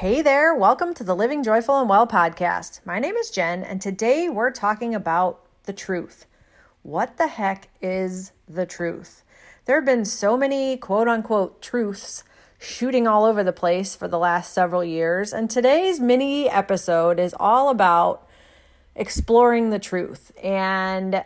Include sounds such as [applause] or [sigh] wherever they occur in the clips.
Hey there, welcome to the Living Joyful and Well podcast. My name is Jen, and today we're talking about the truth. What the heck is the truth? There have been so many quote unquote truths shooting all over the place for the last several years, and today's mini episode is all about exploring the truth and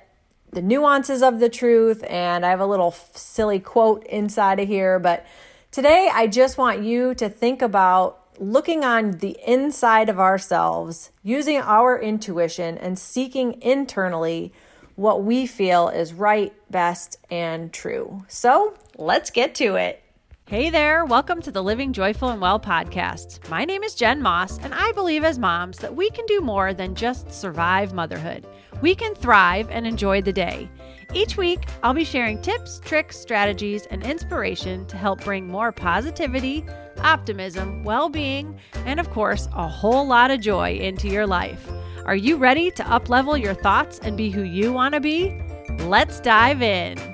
the nuances of the truth. And I have a little silly quote inside of here, but today I just want you to think about looking on the inside of ourselves, using our intuition, and seeking internally what we feel is right, best, and true. So let's get to it. Hey there, welcome to the Living Joyful and Well podcast. My name is Jen Moss, and I believe as moms that we can do more than just survive motherhood. We can thrive and enjoy the day. Each week, I'll be sharing tips, tricks, strategies, and inspiration to help bring more positivity, optimism, well being, and of course, a whole lot of joy into your life. Are you ready to uplevel your thoughts and be who you want to be? Let's dive in.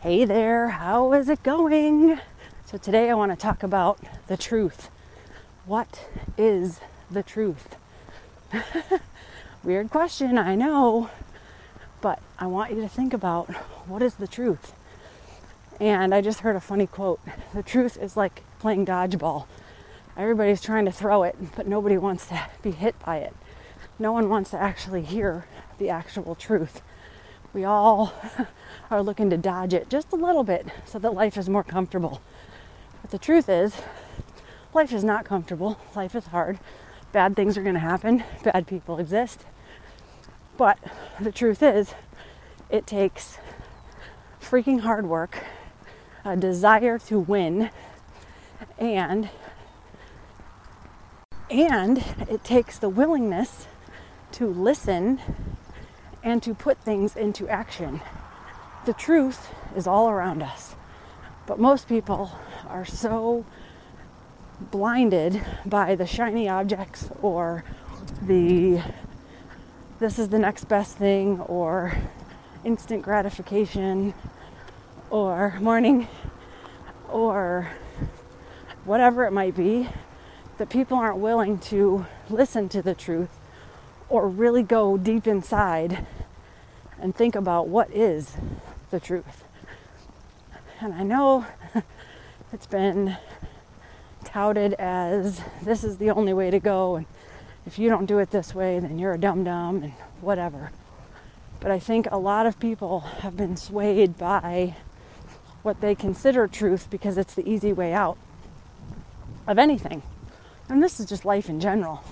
Hey there, how is it going? So, today I want to talk about the truth. What is the truth? [laughs] Weird question, I know, but I want you to think about what is the truth? And I just heard a funny quote The truth is like playing dodgeball. Everybody's trying to throw it, but nobody wants to be hit by it. No one wants to actually hear the actual truth. We all [laughs] are looking to dodge it just a little bit so that life is more comfortable. But the truth is, life is not comfortable. Life is hard. Bad things are going to happen. Bad people exist. But the truth is, it takes freaking hard work a desire to win and and it takes the willingness to listen and to put things into action. The truth is all around us. But most people are so blinded by the shiny objects or the this is the next best thing or instant gratification or morning or whatever it might be, that people aren't willing to listen to the truth or really go deep inside and think about what is the truth. And I know [laughs] it's been touted as this is the only way to go, and if you don't do it this way, then you're a dum dum and whatever. But I think a lot of people have been swayed by what they consider truth because it's the easy way out of anything. And this is just life in general.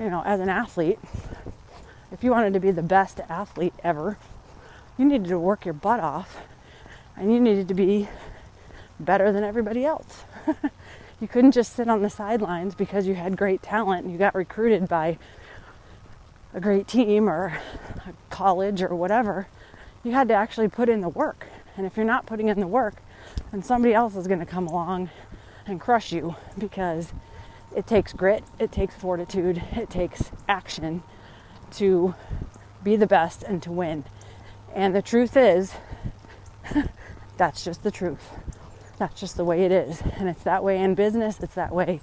You know, as an athlete, if you wanted to be the best athlete ever, you needed to work your butt off and you needed to be better than everybody else. [laughs] you couldn't just sit on the sidelines because you had great talent and you got recruited by a great team or a college or whatever. You had to actually put in the work. And if you're not putting in the work, then somebody else is going to come along and crush you because it takes grit, it takes fortitude, [laughs] it takes action to be the best and to win. And the truth is, [laughs] that's just the truth. That's just the way it is. And it's that way in business, it's that way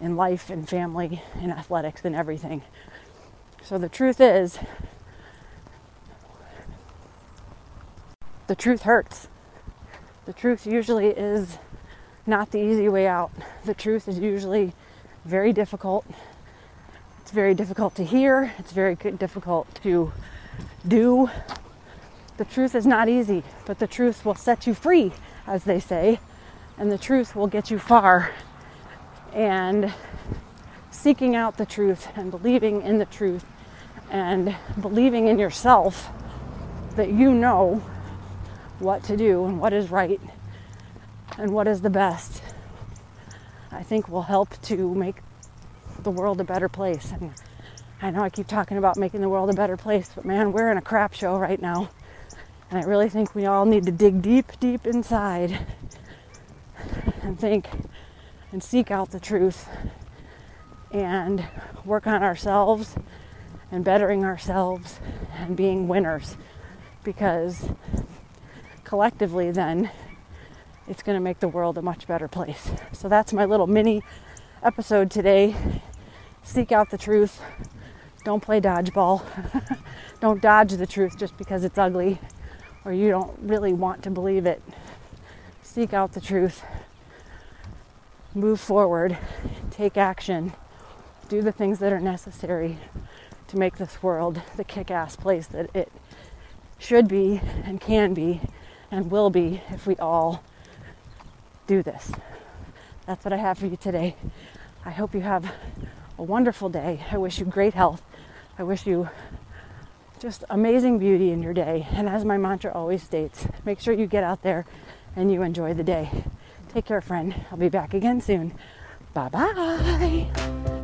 in life and family and athletics and everything. So the truth is, the truth hurts. The truth usually is not the easy way out. The truth is usually very difficult. It's very difficult to hear, it's very difficult to do. The truth is not easy, but the truth will set you free, as they say, and the truth will get you far. And seeking out the truth and believing in the truth and believing in yourself that you know what to do and what is right and what is the best, I think will help to make the world a better place. And I know I keep talking about making the world a better place, but man, we're in a crap show right now. And I really think we all need to dig deep, deep inside and think and seek out the truth and work on ourselves and bettering ourselves and being winners because collectively then it's going to make the world a much better place. So that's my little mini episode today. Seek out the truth. Don't play dodgeball. [laughs] don't dodge the truth just because it's ugly or you don't really want to believe it. Seek out the truth. Move forward. Take action. Do the things that are necessary to make this world the kick ass place that it should be and can be and will be if we all do this. That's what I have for you today. I hope you have a wonderful day. I wish you great health. I wish you just amazing beauty in your day. And as my mantra always states, make sure you get out there and you enjoy the day. Take care, friend. I'll be back again soon. Bye bye.